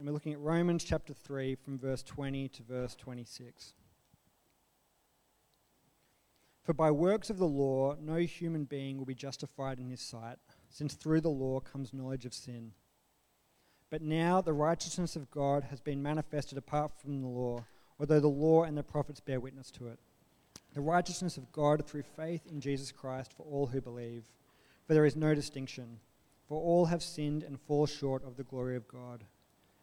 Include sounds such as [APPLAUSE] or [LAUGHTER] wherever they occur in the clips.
and we're looking at Romans chapter 3 from verse 20 to verse 26. For by works of the law, no human being will be justified in his sight, since through the law comes knowledge of sin. But now the righteousness of God has been manifested apart from the law, although the law and the prophets bear witness to it. The righteousness of God through faith in Jesus Christ for all who believe. For there is no distinction, for all have sinned and fall short of the glory of God,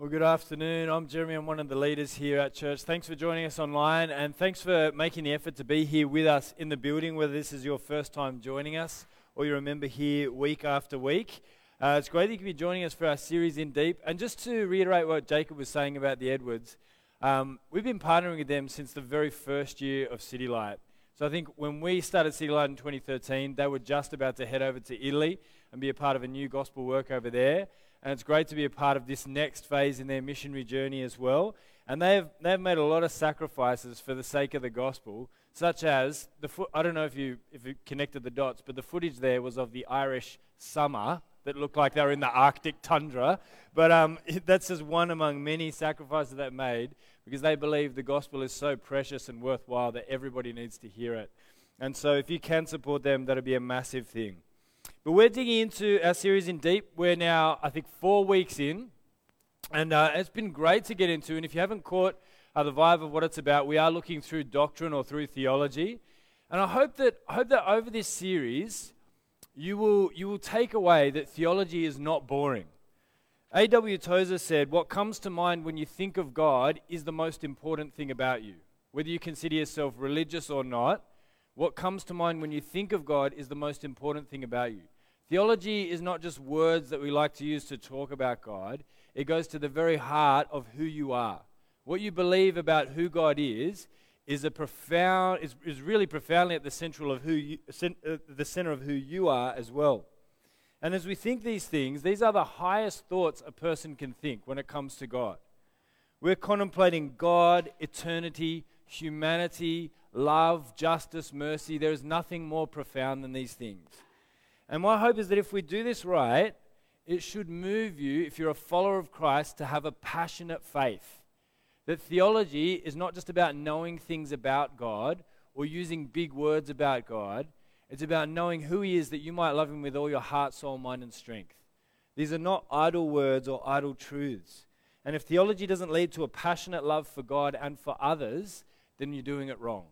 Well, good afternoon. I'm Jeremy. I'm one of the leaders here at church. Thanks for joining us online and thanks for making the effort to be here with us in the building, whether this is your first time joining us or you remember here week after week. Uh, it's great that you can be joining us for our series In Deep. And just to reiterate what Jacob was saying about the Edwards, um, we've been partnering with them since the very first year of City Light. So I think when we started City Light in 2013, they were just about to head over to Italy and be a part of a new gospel work over there and it's great to be a part of this next phase in their missionary journey as well. And they've, they've made a lot of sacrifices for the sake of the gospel, such as the fo- I don't know if you if you connected the dots, but the footage there was of the Irish summer that looked like they were in the Arctic tundra. But um, [LAUGHS] that's just one among many sacrifices they've made because they believe the gospel is so precious and worthwhile that everybody needs to hear it. And so, if you can support them, that'll be a massive thing. But we're digging into our series in deep. We're now, I think, four weeks in. And uh, it's been great to get into. And if you haven't caught uh, the vibe of what it's about, we are looking through doctrine or through theology. And I hope that, I hope that over this series, you will, you will take away that theology is not boring. A.W. Tozer said, What comes to mind when you think of God is the most important thing about you. Whether you consider yourself religious or not, what comes to mind when you think of God is the most important thing about you. Theology is not just words that we like to use to talk about God, it goes to the very heart of who you are. What you believe about who God is is a profound is, is really profoundly at the central of who you, uh, the center of who you are as well. And as we think these things, these are the highest thoughts a person can think when it comes to God. We're contemplating God, eternity, humanity, love, justice, mercy. There is nothing more profound than these things. And my hope is that if we do this right, it should move you, if you're a follower of Christ, to have a passionate faith. That theology is not just about knowing things about God or using big words about God, it's about knowing who He is that you might love Him with all your heart, soul, mind, and strength. These are not idle words or idle truths. And if theology doesn't lead to a passionate love for God and for others, then you're doing it wrong.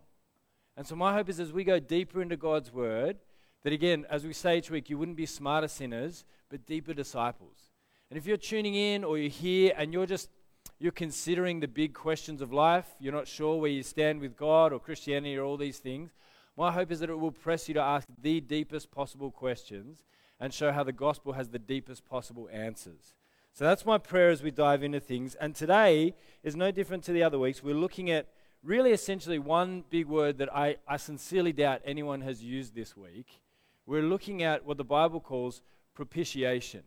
And so, my hope is as we go deeper into God's word, that again, as we say each week, you wouldn't be smarter sinners, but deeper disciples. And if you're tuning in or you're here and you're just you're considering the big questions of life, you're not sure where you stand with God or Christianity or all these things, my hope is that it will press you to ask the deepest possible questions and show how the gospel has the deepest possible answers. So that's my prayer as we dive into things. And today is no different to the other weeks. We're looking at really essentially one big word that I, I sincerely doubt anyone has used this week. We're looking at what the Bible calls propitiation.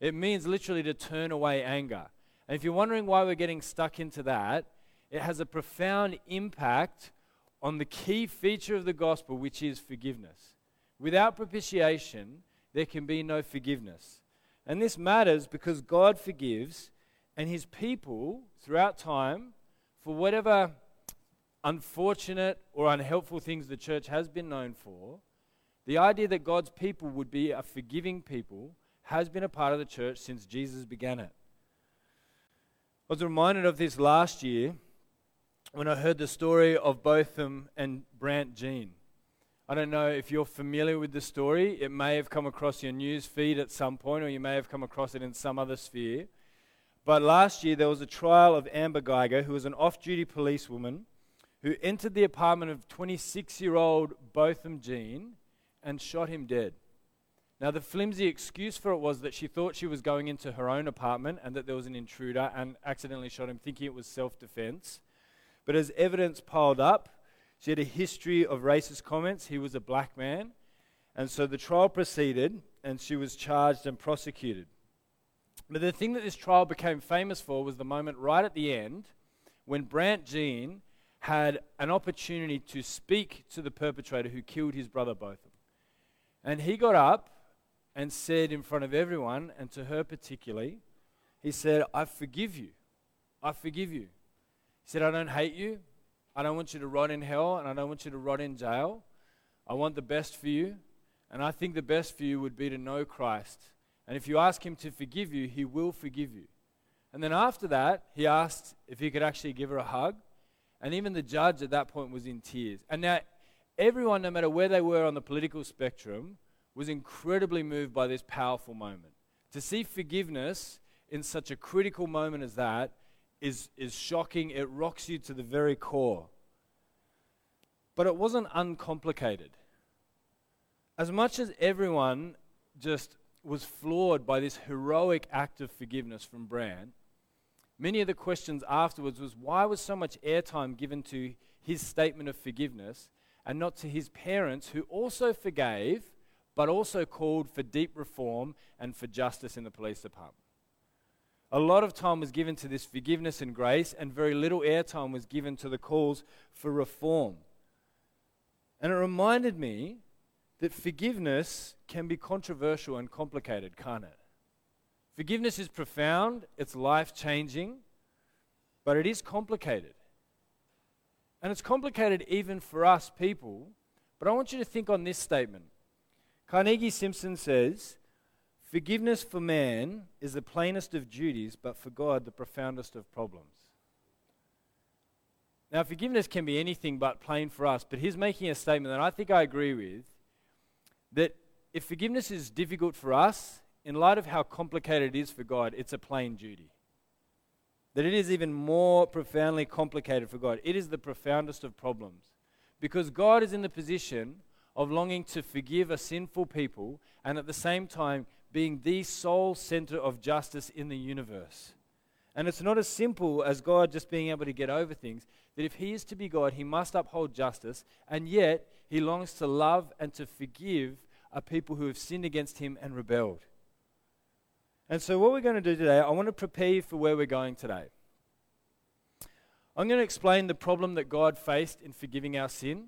It means literally to turn away anger. And if you're wondering why we're getting stuck into that, it has a profound impact on the key feature of the gospel, which is forgiveness. Without propitiation, there can be no forgiveness. And this matters because God forgives, and his people throughout time for whatever unfortunate or unhelpful things the church has been known for, the idea that God's people would be a forgiving people has been a part of the church since Jesus began it. I was reminded of this last year when I heard the story of Botham and Brandt Jean. I don't know if you're familiar with the story. It may have come across your news feed at some point, or you may have come across it in some other sphere. But last year, there was a trial of Amber Guyger, who was an off duty policewoman who entered the apartment of 26 year old Botham Jean and shot him dead. Now, the flimsy excuse for it was that she thought she was going into her own apartment and that there was an intruder and accidentally shot him, thinking it was self defense. But as evidence piled up, she had a history of racist comments. He was a black man. And so the trial proceeded, and she was charged and prosecuted. But the thing that this trial became famous for was the moment right at the end when Brandt Jean had an opportunity to speak to the perpetrator who killed his brother Botham. And he got up and said in front of everyone, and to her particularly, he said, I forgive you. I forgive you. He said, I don't hate you. I don't want you to rot in hell, and I don't want you to rot in jail. I want the best for you. And I think the best for you would be to know Christ. And if you ask Him to forgive you, He will forgive you. And then after that, he asked if he could actually give her a hug. And even the judge at that point was in tears. And now, everyone, no matter where they were on the political spectrum, was incredibly moved by this powerful moment. To see forgiveness in such a critical moment as that is, is shocking. It rocks you to the very core. But it wasn't uncomplicated. As much as everyone just was floored by this heroic act of forgiveness from Brandt, many of the questions afterwards was why was so much airtime given to his statement of forgiveness and not to his parents who also forgave but also called for deep reform and for justice in the police department. A lot of time was given to this forgiveness and grace, and very little airtime was given to the calls for reform. And it reminded me that forgiveness can be controversial and complicated, can't it? Forgiveness is profound, it's life changing, but it is complicated. And it's complicated even for us people. But I want you to think on this statement Carnegie Simpson says, Forgiveness for man is the plainest of duties, but for God, the profoundest of problems. Now, forgiveness can be anything but plain for us, but he's making a statement that I think I agree with that if forgiveness is difficult for us, in light of how complicated it is for God, it's a plain duty. That it is even more profoundly complicated for God. It is the profoundest of problems. Because God is in the position of longing to forgive a sinful people and at the same time being the sole center of justice in the universe. And it's not as simple as God just being able to get over things, that if He is to be God, He must uphold justice, and yet He longs to love and to forgive a people who have sinned against Him and rebelled. And so, what we're going to do today, I want to prepare you for where we're going today. I'm going to explain the problem that God faced in forgiving our sin.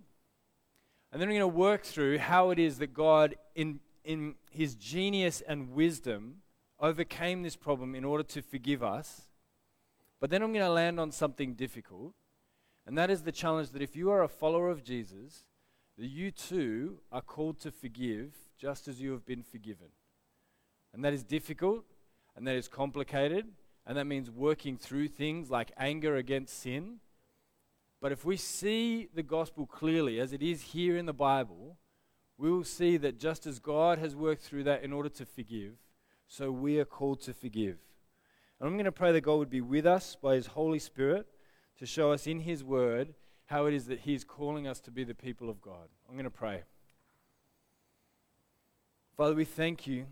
And then I'm going to work through how it is that God, in, in his genius and wisdom, overcame this problem in order to forgive us. But then I'm going to land on something difficult. And that is the challenge that if you are a follower of Jesus, that you too are called to forgive just as you have been forgiven. And that is difficult, and that is complicated, and that means working through things like anger against sin but if we see the gospel clearly, as it is here in the Bible, we will see that just as God has worked through that in order to forgive, so we are called to forgive. And I'm going to pray that God would be with us by His Holy Spirit to show us in His Word how it is that He's calling us to be the people of God. I'm going to pray. Father, we thank you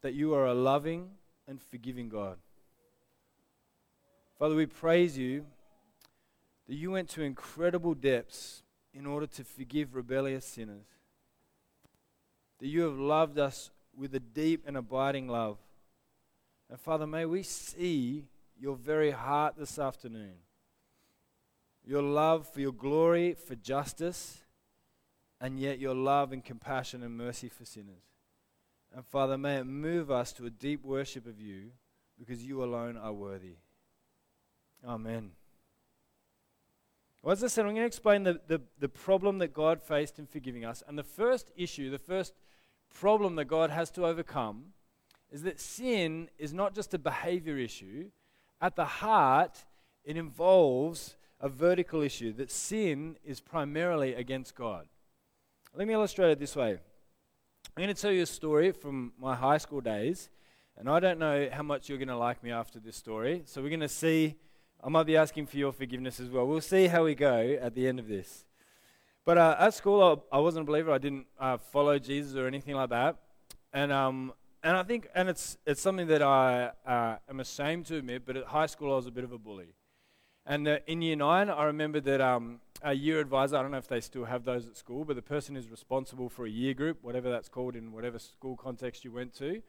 that you are a loving and forgiving God. Father, we praise you that you went to incredible depths in order to forgive rebellious sinners. That you have loved us with a deep and abiding love. And Father, may we see your very heart this afternoon. Your love for your glory, for justice, and yet your love and compassion and mercy for sinners. And Father, may it move us to a deep worship of you because you alone are worthy. Amen. Well, as I said, I'm going to explain the, the, the problem that God faced in forgiving us. And the first issue, the first problem that God has to overcome is that sin is not just a behavior issue. At the heart, it involves a vertical issue that sin is primarily against God. Let me illustrate it this way. I'm going to tell you a story from my high school days, and I don't know how much you're going to like me after this story. So we're going to see I might be asking for your forgiveness as well. We'll see how we go at the end of this. But uh, at school, I, wasn't a believer. I didn't uh, follow Jesus or anything like that. and um, and I think, and it's it's something that I uh, am ashamed to admit, but at high school I was a bit of a bully. And uh, in year nine, I remember that um, a year advisor, I don't know if they still have those at school, but the person who's responsible for a year group, whatever that's called in whatever school context you went to,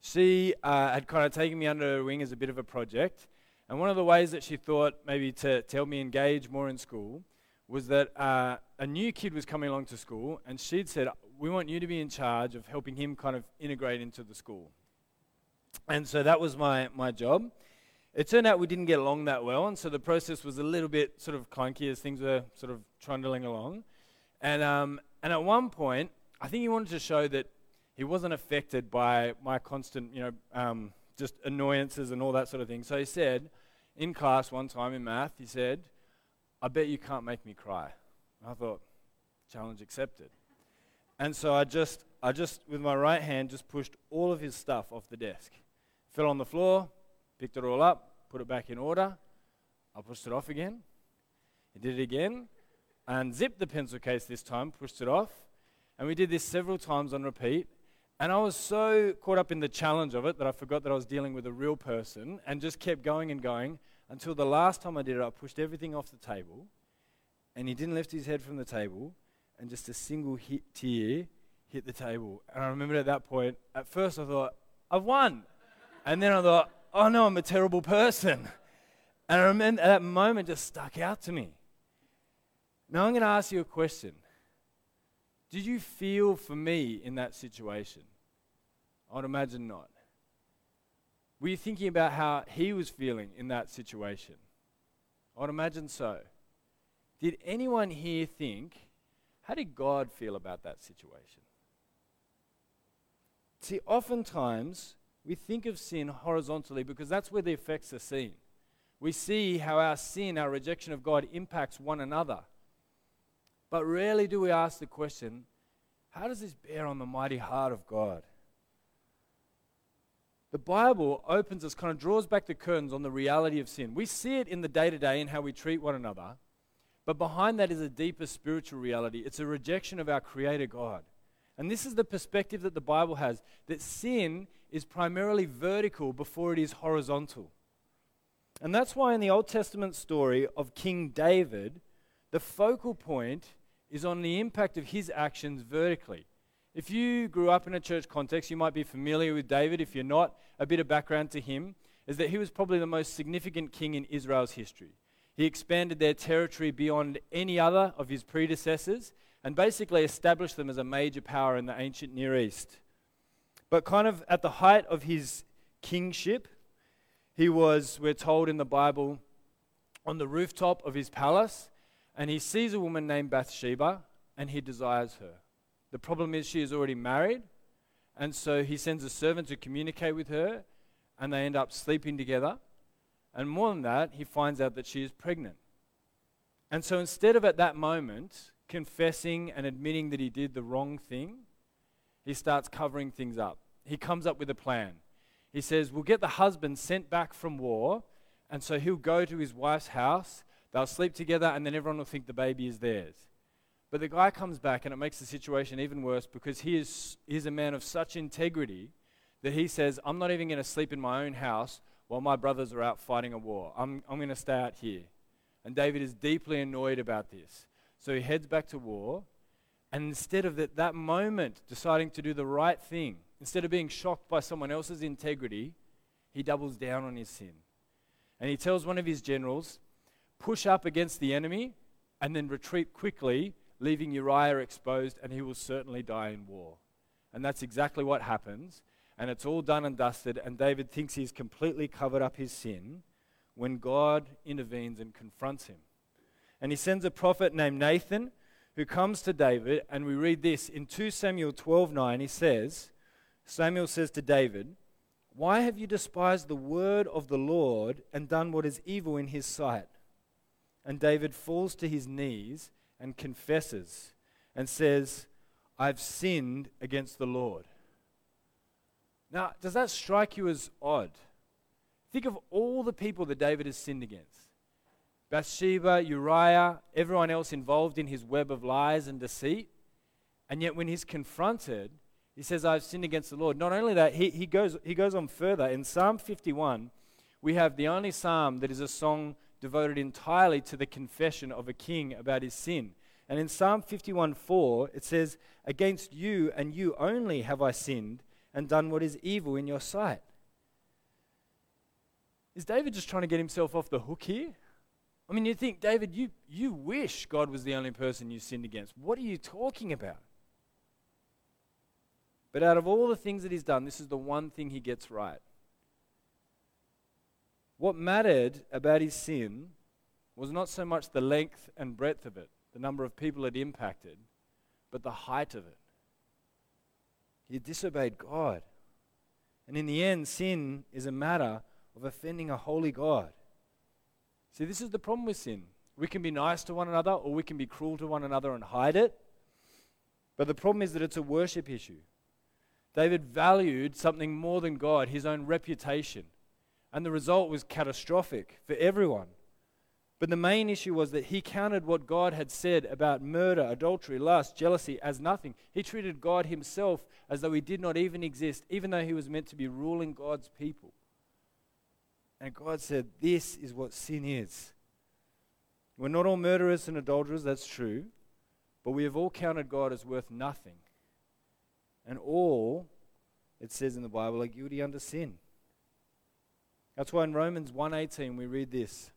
she uh, had kind of taken me under her wing as a bit of a project. And one of the ways that she thought maybe to, to help me engage more in school was that uh, a new kid was coming along to school, and she'd said, We want you to be in charge of helping him kind of integrate into the school. And so that was my, my job. It turned out we didn't get along that well, and so the process was a little bit sort of clunky as things were sort of trundling along. And, um, and at one point, I think he wanted to show that he wasn't affected by my constant, you know, um, just annoyances and all that sort of thing. So he said, in class one time in math, he said, I bet you can't make me cry. I thought, challenge accepted. And so I just, I just, with my right hand, just pushed all of his stuff off the desk. Fell on the floor, picked it all up, put it back in order. I pushed it off again. He did it again, and zipped the pencil case this time, pushed it off. And we did this several times on repeat. And I was so caught up in the challenge of it that I forgot that I was dealing with a real person and just kept going and going until the last time I did it, I pushed everything off the table, and he didn't lift his head from the table, and just a single hit tear hit the table. And I remember at that point, at first I thought, I've won. And then I thought, oh no, I'm a terrible person. And I remember that moment just stuck out to me. Now I'm going to ask you a question. Did you feel for me in that situation? I would imagine not. Were you thinking about how he was feeling in that situation? I'd imagine so. Did anyone here think, how did God feel about that situation? See, oftentimes we think of sin horizontally because that's where the effects are seen. We see how our sin, our rejection of God, impacts one another. But rarely do we ask the question, how does this bear on the mighty heart of God? the Bible opens us, kind of draws back the curtains on the reality of sin. We see it in the day to day in how we treat one another, but behind that is a deeper spiritual reality. It's a rejection of our Creator God. And this is the perspective that the Bible has that sin is primarily vertical before it is horizontal. And that's why in the Old Testament story of King David, the focal point is on the impact of his actions vertically. If you grew up in a church context, you might be familiar with David. If you're not, a bit of background to him is that he was probably the most significant king in Israel's history. He expanded their territory beyond any other of his predecessors and basically established them as a major power in the ancient Near East. But kind of at the height of his kingship, he was, we're told in the Bible, on the rooftop of his palace, and he sees a woman named Bathsheba and he desires her. The problem is she is already married, and so he sends a servant to communicate with her, and they end up sleeping together. And more than that, he finds out that she is pregnant. And so instead of at that moment confessing and admitting that he did the wrong thing, he starts covering things up. He comes up with a plan. He says, We'll get the husband sent back from war, and so he'll go to his wife's house, they'll sleep together, and then everyone will think the baby is theirs. But the guy comes back, and it makes the situation even worse because he is he's a man of such integrity that he says, I'm not even going to sleep in my own house while my brothers are out fighting a war. I'm, I'm going to stay out here. And David is deeply annoyed about this. So he heads back to war. And instead of that, that moment deciding to do the right thing, instead of being shocked by someone else's integrity, he doubles down on his sin. And he tells one of his generals, push up against the enemy and then retreat quickly leaving Uriah exposed, and he will certainly die in war. And that's exactly what happens. And it's all done and dusted, and David thinks he's completely covered up his sin when God intervenes and confronts him. And he sends a prophet named Nathan who comes to David, and we read this in 2 Samuel 12:9. He says, Samuel says to David, Why have you despised the word of the Lord and done what is evil in his sight? And David falls to his knees and confesses and says, I've sinned against the Lord. Now, does that strike you as odd? Think of all the people that David has sinned against Bathsheba, Uriah, everyone else involved in his web of lies and deceit. And yet, when he's confronted, He says, I've sinned against the Lord. Not only that, he, he, goes, he goes on further. In Psalm 51, we have the only psalm that is a song devoted entirely to the confession of a king about his sin. And in Psalm 51 4, it says, Against you and you only have I sinned and done what is evil in your sight. Is David just trying to get himself off the hook here? I mean, you think, David, you, you wish God was the only person you sinned against. What are you talking about? But out of all the things that he's done, this is the one thing he gets right. What mattered about his sin was not so much the length and breadth of it, the number of people it impacted, but the height of it. He disobeyed God. And in the end, sin is a matter of offending a holy God. See, this is the problem with sin. We can be nice to one another or we can be cruel to one another and hide it. But the problem is that it's a worship issue. David valued something more than God, his own reputation. And the result was catastrophic for everyone. But the main issue was that he counted what God had said about murder, adultery, lust, jealousy as nothing. He treated God himself as though he did not even exist, even though he was meant to be ruling God's people. And God said, This is what sin is. We're not all murderers and adulterers, that's true, but we have all counted God as worth nothing. And all, it says in the Bible, are guilty under sin. That's why in Romans 1:18 we read this.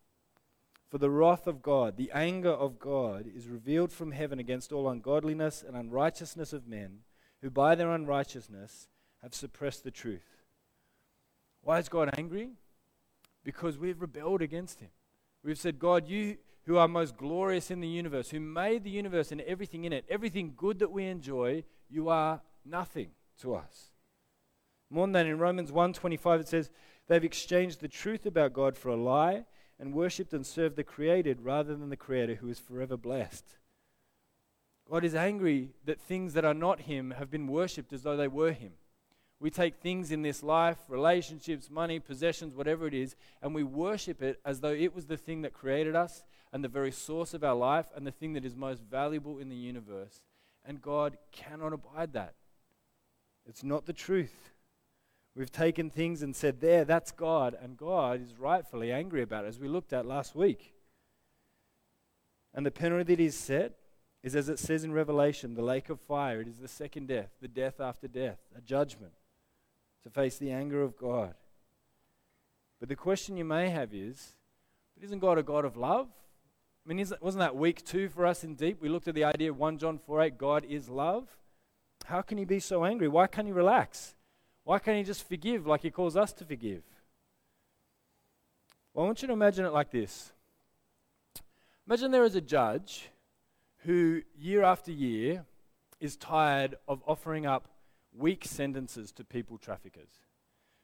For the wrath of God, the anger of God, is revealed from heaven against all ungodliness and unrighteousness of men, who by their unrighteousness have suppressed the truth. Why is God angry? Because we've rebelled against Him. We've said, God, you who are most glorious in the universe, who made the universe and everything in it, everything good that we enjoy, you are nothing to us. More than that, in Romans 1:25 it says, "They've exchanged the truth about God for a lie and worshipped and served the created rather than the creator who is forever blessed." God is angry that things that are not him have been worshipped as though they were him. We take things in this life, relationships, money, possessions, whatever it is, and we worship it as though it was the thing that created us and the very source of our life and the thing that is most valuable in the universe. And God cannot abide that. It's not the truth. We've taken things and said, there, that's God, and God is rightfully angry about it, as we looked at last week. And the penalty that is set is, as it says in Revelation, the lake of fire. It is the second death, the death after death, a judgment to face the anger of God. But the question you may have is, but isn't God a God of love? I mean, wasn't that week two for us in Deep? We looked at the idea of 1 John 4 8, God is love. How can he be so angry? Why can't he relax? Why can't he just forgive like he calls us to forgive? Well, I want you to imagine it like this Imagine there is a judge who, year after year, is tired of offering up weak sentences to people traffickers,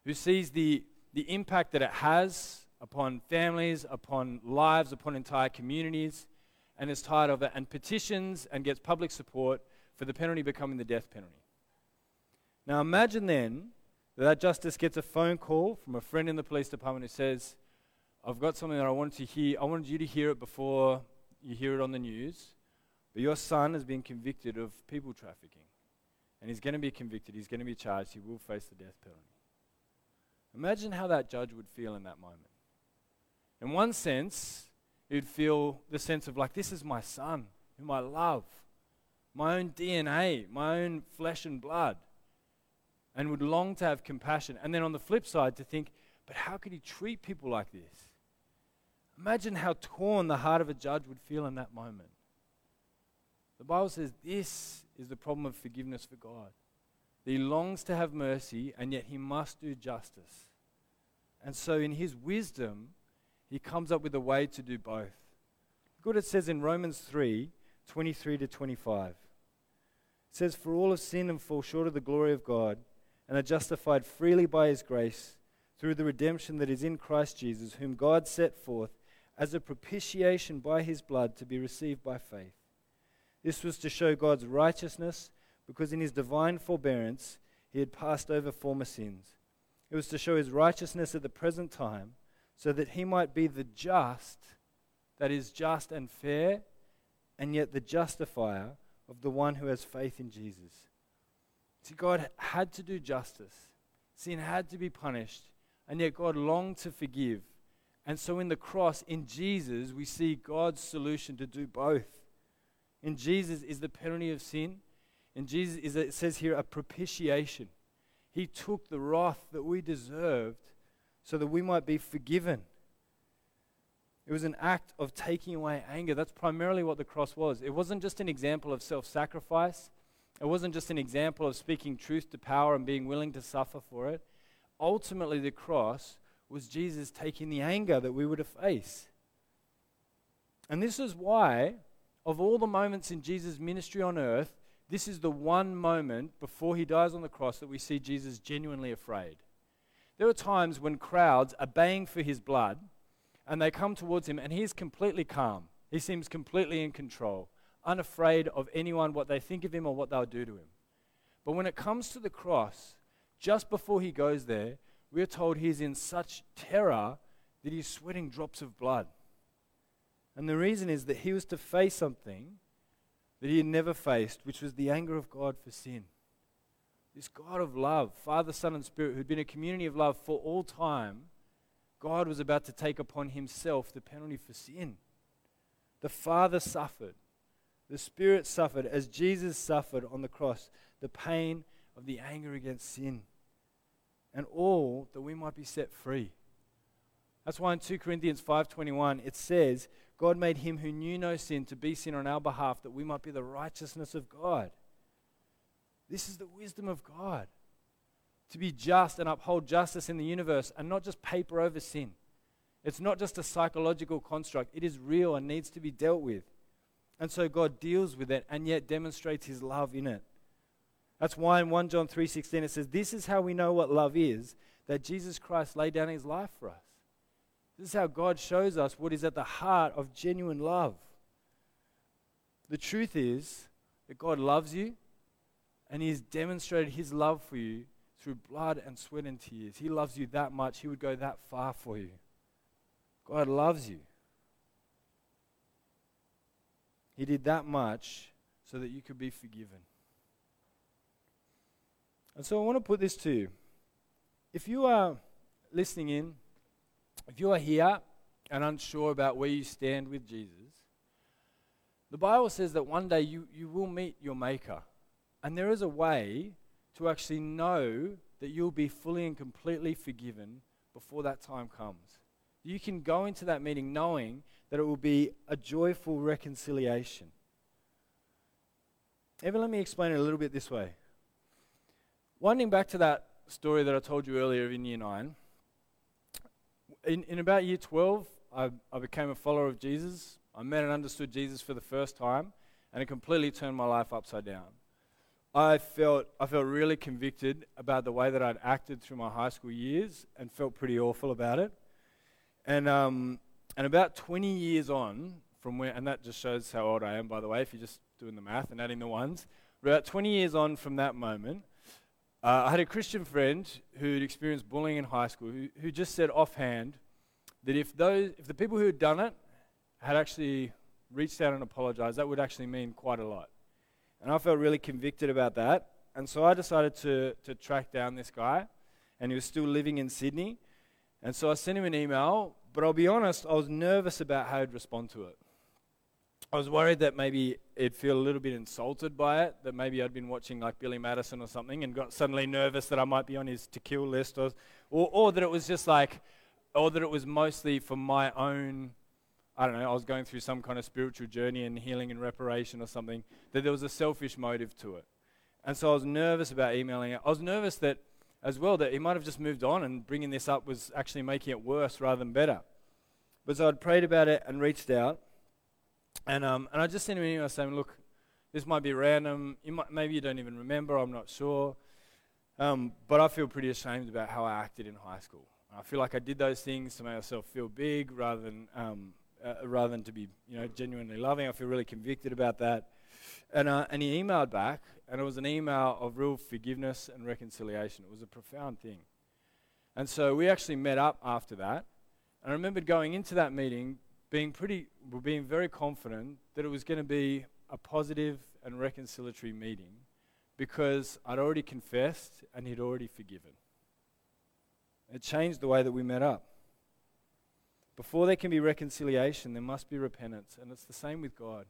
who sees the, the impact that it has upon families, upon lives, upon entire communities, and is tired of it, and petitions and gets public support for the penalty becoming the death penalty. Now imagine then that that justice gets a phone call from a friend in the police department who says, I've got something that I wanted to hear. I wanted you to hear it before you hear it on the news. But your son has been convicted of people trafficking. And he's going to be convicted. He's going to be charged. He will face the death penalty. Imagine how that judge would feel in that moment. In one sense, he'd feel the sense of, like, this is my son, whom I love my own DNA, my own flesh and blood, and would long to have compassion. And then on the flip side, to think, but how could he treat people like this? Imagine how torn the heart of a judge would feel in that moment. The Bible says this is the problem of forgiveness for God. He longs to have mercy, and yet he must do justice. And so, in his wisdom, he comes up with a way to do both. Look what it says in Romans 3 23 to 25. It says, For all have sinned and fall short of the glory of God, and are justified freely by his grace through the redemption that is in Christ Jesus, whom God set forth as a propitiation by his blood to be received by faith. This was to show God's righteousness, because in his divine forbearance he had passed over former sins. It was to show his righteousness at the present time, so that he might be the just, that is, just and fair, and yet the justifier of the one who has faith in Jesus. See, God had to do justice, sin had to be punished, and yet God longed to forgive. And so in the cross, in Jesus, we see God's solution to do both. In Jesus is the penalty of sin. In Jesus is, it says here, a propitiation. He took the wrath that we deserved so that we might be forgiven. It was an act of taking away anger. That's primarily what the cross was. It wasn't just an example of self sacrifice, it wasn't just an example of speaking truth to power and being willing to suffer for it. Ultimately, the cross was Jesus taking the anger that we would have faced. And this is why, of all the moments in Jesus' ministry on earth, this is the one moment before he dies on the cross that we see Jesus genuinely afraid. There are times when crowds are baying for his blood and they come towards him, and he's completely calm. He seems completely in control, unafraid of anyone, what they think of him, or what they'll do to him. But when it comes to the cross, just before he goes there, we're told he's in such terror that he's sweating drops of blood. And the reason is that he was to face something that he had never faced, which was the anger of God for sin. This God of love, Father, Son, and Spirit, who'd been a community of love for all time, God was about to take upon himself the penalty for sin. The Father suffered, the Spirit suffered as Jesus suffered on the cross, the pain of the anger against sin, and all that we might be set free. That's why in 2 Corinthians 5:21 it says, God made him who knew no sin to be sin on our behalf that we might be the righteousness of God. This is the wisdom of God to be just and uphold justice in the universe and not just paper over sin. It's not just a psychological construct, it is real and needs to be dealt with. And so God deals with it and yet demonstrates his love in it. That's why in 1 John 3:16 it says this is how we know what love is that Jesus Christ laid down his life for us. This is how God shows us what is at the heart of genuine love. The truth is that God loves you and he has demonstrated his love for you through blood and sweat and tears. He loves you that much, He would go that far for you. God loves you. He did that much so that you could be forgiven. And so I want to put this to you. If you are listening in, if you are here and unsure about where you stand with Jesus, the Bible says that one day you, you will meet your Maker. And there is a way to actually know that you'll be fully and completely forgiven before that time comes. You can go into that meeting knowing that it will be a joyful reconciliation. Even let me explain it a little bit this way. Winding back to that story that I told you earlier in year 9, in, in about year 12, I, I became a follower of Jesus. I met and understood Jesus for the first time, and it completely turned my life upside down. I felt, I felt really convicted about the way that I'd acted through my high school years and felt pretty awful about it. And, um, and about 20 years on from where, and that just shows how old I am, by the way, if you're just doing the math and adding the ones. About 20 years on from that moment, uh, I had a Christian friend who'd experienced bullying in high school who, who just said offhand that if, those, if the people who had done it had actually reached out and apologized, that would actually mean quite a lot. And I felt really convicted about that. And so I decided to, to track down this guy, and he was still living in Sydney. And so I sent him an email, but I'll be honest, I was nervous about how he'd respond to it. I was worried that maybe he'd feel a little bit insulted by it, that maybe I'd been watching like Billy Madison or something and got suddenly nervous that I might be on his to kill list, or, or, or that it was just like, or that it was mostly for my own I don't know, I was going through some kind of spiritual journey and healing and reparation or something, that there was a selfish motive to it. And so I was nervous about emailing it. I was nervous that, as well, that he might have just moved on and bringing this up was actually making it worse rather than better. But so I'd prayed about it and reached out. And, um, and I just sent him an email saying, look, this might be random. You might, maybe you don't even remember. I'm not sure. Um, but I feel pretty ashamed about how I acted in high school. I feel like I did those things to make myself feel big rather than um, uh, rather than to be you know genuinely loving. I feel really convicted about that. And, uh, and he emailed back, and it was an email of real forgiveness and reconciliation. It was a profound thing. And so we actually met up after that. And I remembered going into that meeting being pretty, being very confident that it was going to be a positive and reconciliatory meeting because I'd already confessed and he'd already forgiven. It changed the way that we met up. Before there can be reconciliation, there must be repentance. And it's the same with God.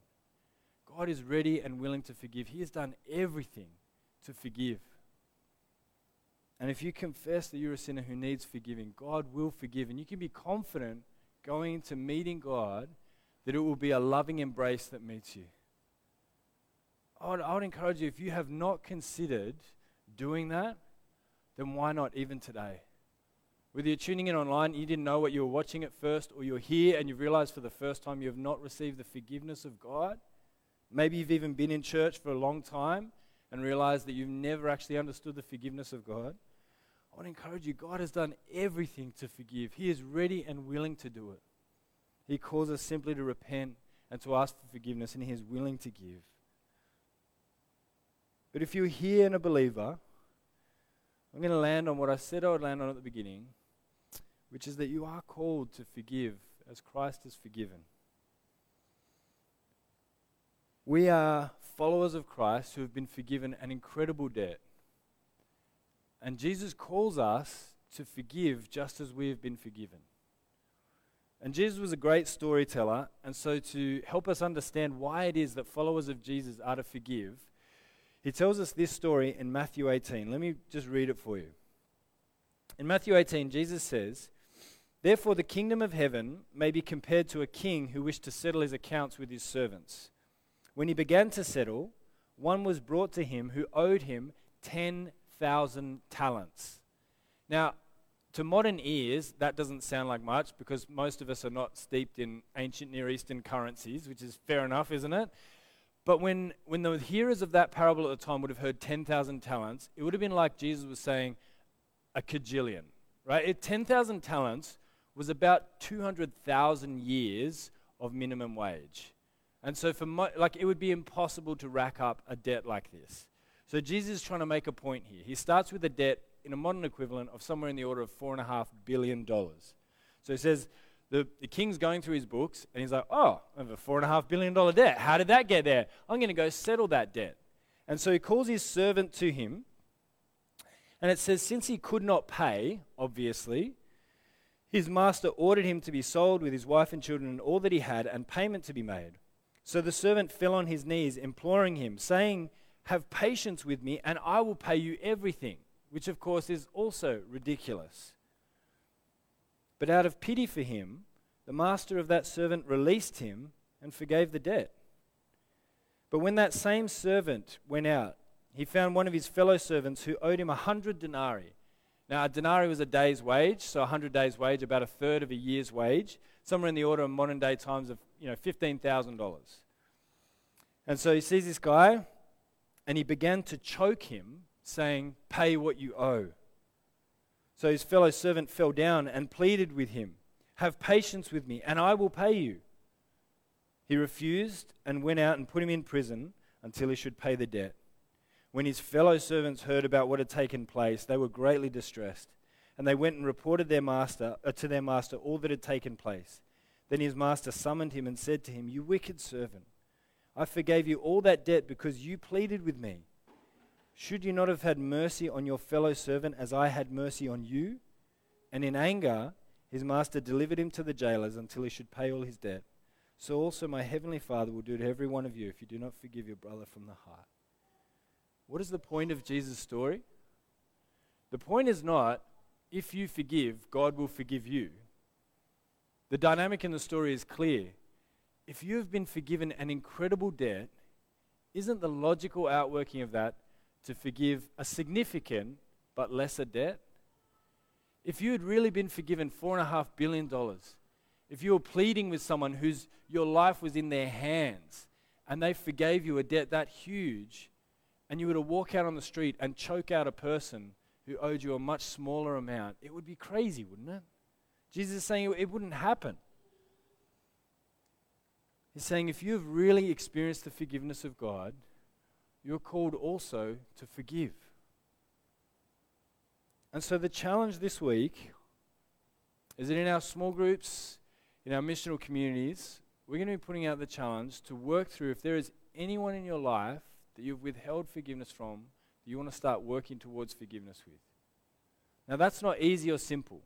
God is ready and willing to forgive. He has done everything to forgive. And if you confess that you're a sinner who needs forgiving, God will forgive. And you can be confident going into meeting God that it will be a loving embrace that meets you. I would, I would encourage you, if you have not considered doing that, then why not even today? Whether you're tuning in online, you didn't know what you were watching at first, or you're here and you realize for the first time you have not received the forgiveness of God. Maybe you've even been in church for a long time and realized that you've never actually understood the forgiveness of God. I want to encourage you God has done everything to forgive, He is ready and willing to do it. He calls us simply to repent and to ask for forgiveness, and He is willing to give. But if you're here and a believer, I'm going to land on what I said I would land on at the beginning which is that you are called to forgive as Christ has forgiven. We are followers of Christ who have been forgiven an incredible debt. And Jesus calls us to forgive just as we have been forgiven. And Jesus was a great storyteller, and so to help us understand why it is that followers of Jesus are to forgive, he tells us this story in Matthew 18. Let me just read it for you. In Matthew 18, Jesus says, Therefore, the kingdom of heaven may be compared to a king who wished to settle his accounts with his servants. When he began to settle, one was brought to him who owed him 10,000 talents. Now, to modern ears, that doesn't sound like much because most of us are not steeped in ancient Near Eastern currencies, which is fair enough, isn't it? But when, when the hearers of that parable at the time would have heard 10,000 talents, it would have been like Jesus was saying a cajillion, right? 10,000 talents was about 200,000 years of minimum wage. And so, for mo- like, it would be impossible to rack up a debt like this. So, Jesus is trying to make a point here. He starts with a debt in a modern equivalent of somewhere in the order of $4.5 billion. So, he says, the, the king's going through his books, and he's like, oh, I have a $4.5 billion debt. How did that get there? I'm going to go settle that debt. And so, he calls his servant to him. And it says, since he could not pay, obviously, his master ordered him to be sold with his wife and children and all that he had, and payment to be made. So the servant fell on his knees, imploring him, saying, Have patience with me, and I will pay you everything, which of course is also ridiculous. But out of pity for him, the master of that servant released him and forgave the debt. But when that same servant went out, he found one of his fellow servants who owed him a hundred denarii. Now, a denarii was a day's wage, so a 100 days' wage, about a third of a year's wage, somewhere in the order of modern day times of you know, $15,000. And so he sees this guy, and he began to choke him, saying, Pay what you owe. So his fellow servant fell down and pleaded with him, Have patience with me, and I will pay you. He refused and went out and put him in prison until he should pay the debt. When his fellow servants heard about what had taken place, they were greatly distressed, and they went and reported their master, uh, to their master all that had taken place. Then his master summoned him and said to him, You wicked servant, I forgave you all that debt because you pleaded with me. Should you not have had mercy on your fellow servant as I had mercy on you? And in anger, his master delivered him to the jailers until he should pay all his debt. So also my heavenly Father will do to every one of you if you do not forgive your brother from the heart. What is the point of Jesus' story? The point is not if you forgive, God will forgive you. The dynamic in the story is clear. If you have been forgiven an incredible debt, isn't the logical outworking of that to forgive a significant but lesser debt? If you had really been forgiven $4.5 billion, if you were pleading with someone whose your life was in their hands and they forgave you a debt that huge, and you were to walk out on the street and choke out a person who owed you a much smaller amount, it would be crazy, wouldn't it? Jesus is saying it wouldn't happen. He's saying if you have really experienced the forgiveness of God, you're called also to forgive. And so the challenge this week is that in our small groups, in our missional communities, we're going to be putting out the challenge to work through if there is anyone in your life that you've withheld forgiveness from that you want to start working towards forgiveness with? Now, that's not easy or simple.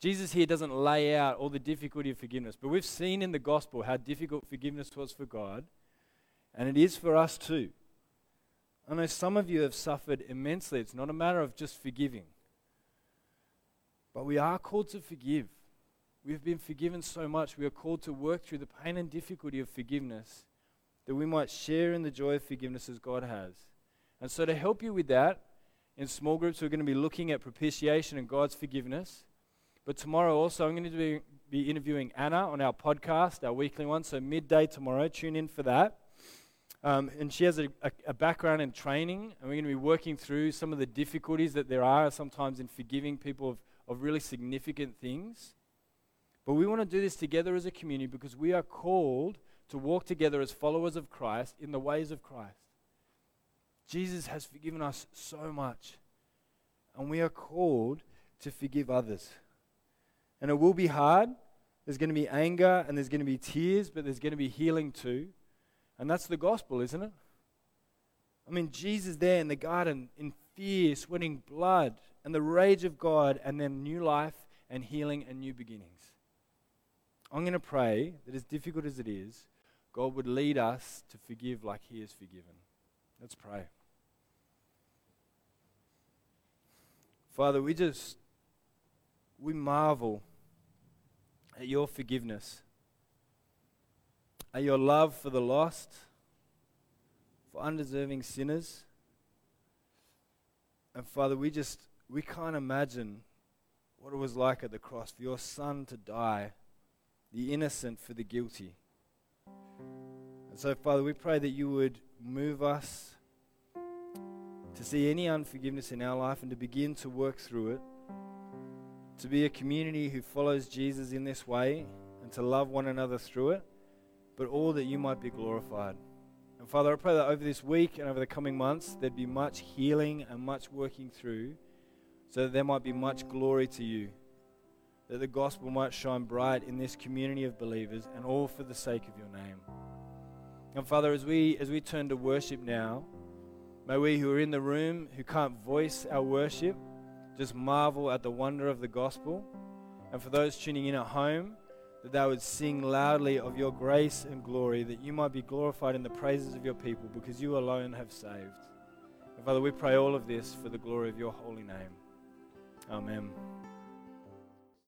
Jesus here doesn't lay out all the difficulty of forgiveness, but we've seen in the gospel how difficult forgiveness was for God, and it is for us too. I know some of you have suffered immensely. It's not a matter of just forgiving, but we are called to forgive. We've been forgiven so much. We are called to work through the pain and difficulty of forgiveness that we might share in the joy of forgiveness as God has. And so, to help you with that, in small groups, we're going to be looking at propitiation and God's forgiveness. But tomorrow also, I'm going to be, be interviewing Anna on our podcast, our weekly one. So, midday tomorrow, tune in for that. Um, and she has a, a, a, background in training, and we're going to be working through some of the difficulties that there are sometimes in forgiving people of, of really significant things. But we want to do this together as a community because we are called to walk together as followers of Christ in the ways of Christ. Jesus has forgiven us so much, and we are called to forgive others. And it will be hard. There's going to be anger and there's going to be tears, but there's going to be healing too. And that's the gospel, isn't it? I mean, Jesus there in the garden in fear, sweating blood, and the rage of God, and then new life and healing and new beginnings. I'm going to pray that as difficult as it is, God would lead us to forgive like He has forgiven. Let's pray. Father, we just, we marvel at your forgiveness, at your love for the lost, for undeserving sinners. And Father, we just, we can't imagine what it was like at the cross for your Son to die, the innocent for the guilty. And so, Father, we pray that you would move us to see any unforgiveness in our life and to begin to work through it. To be a community who follows Jesus in this way and to love one another through it, but all that you might be glorified. And Father, I pray that over this week and over the coming months, there'd be much healing and much working through so that there might be much glory to you. That the gospel might shine bright in this community of believers and all for the sake of your name. And Father, as we as we turn to worship now, may we who are in the room who can't voice our worship just marvel at the wonder of the gospel. And for those tuning in at home, that they would sing loudly of your grace and glory, that you might be glorified in the praises of your people, because you alone have saved. And Father, we pray all of this for the glory of your holy name. Amen.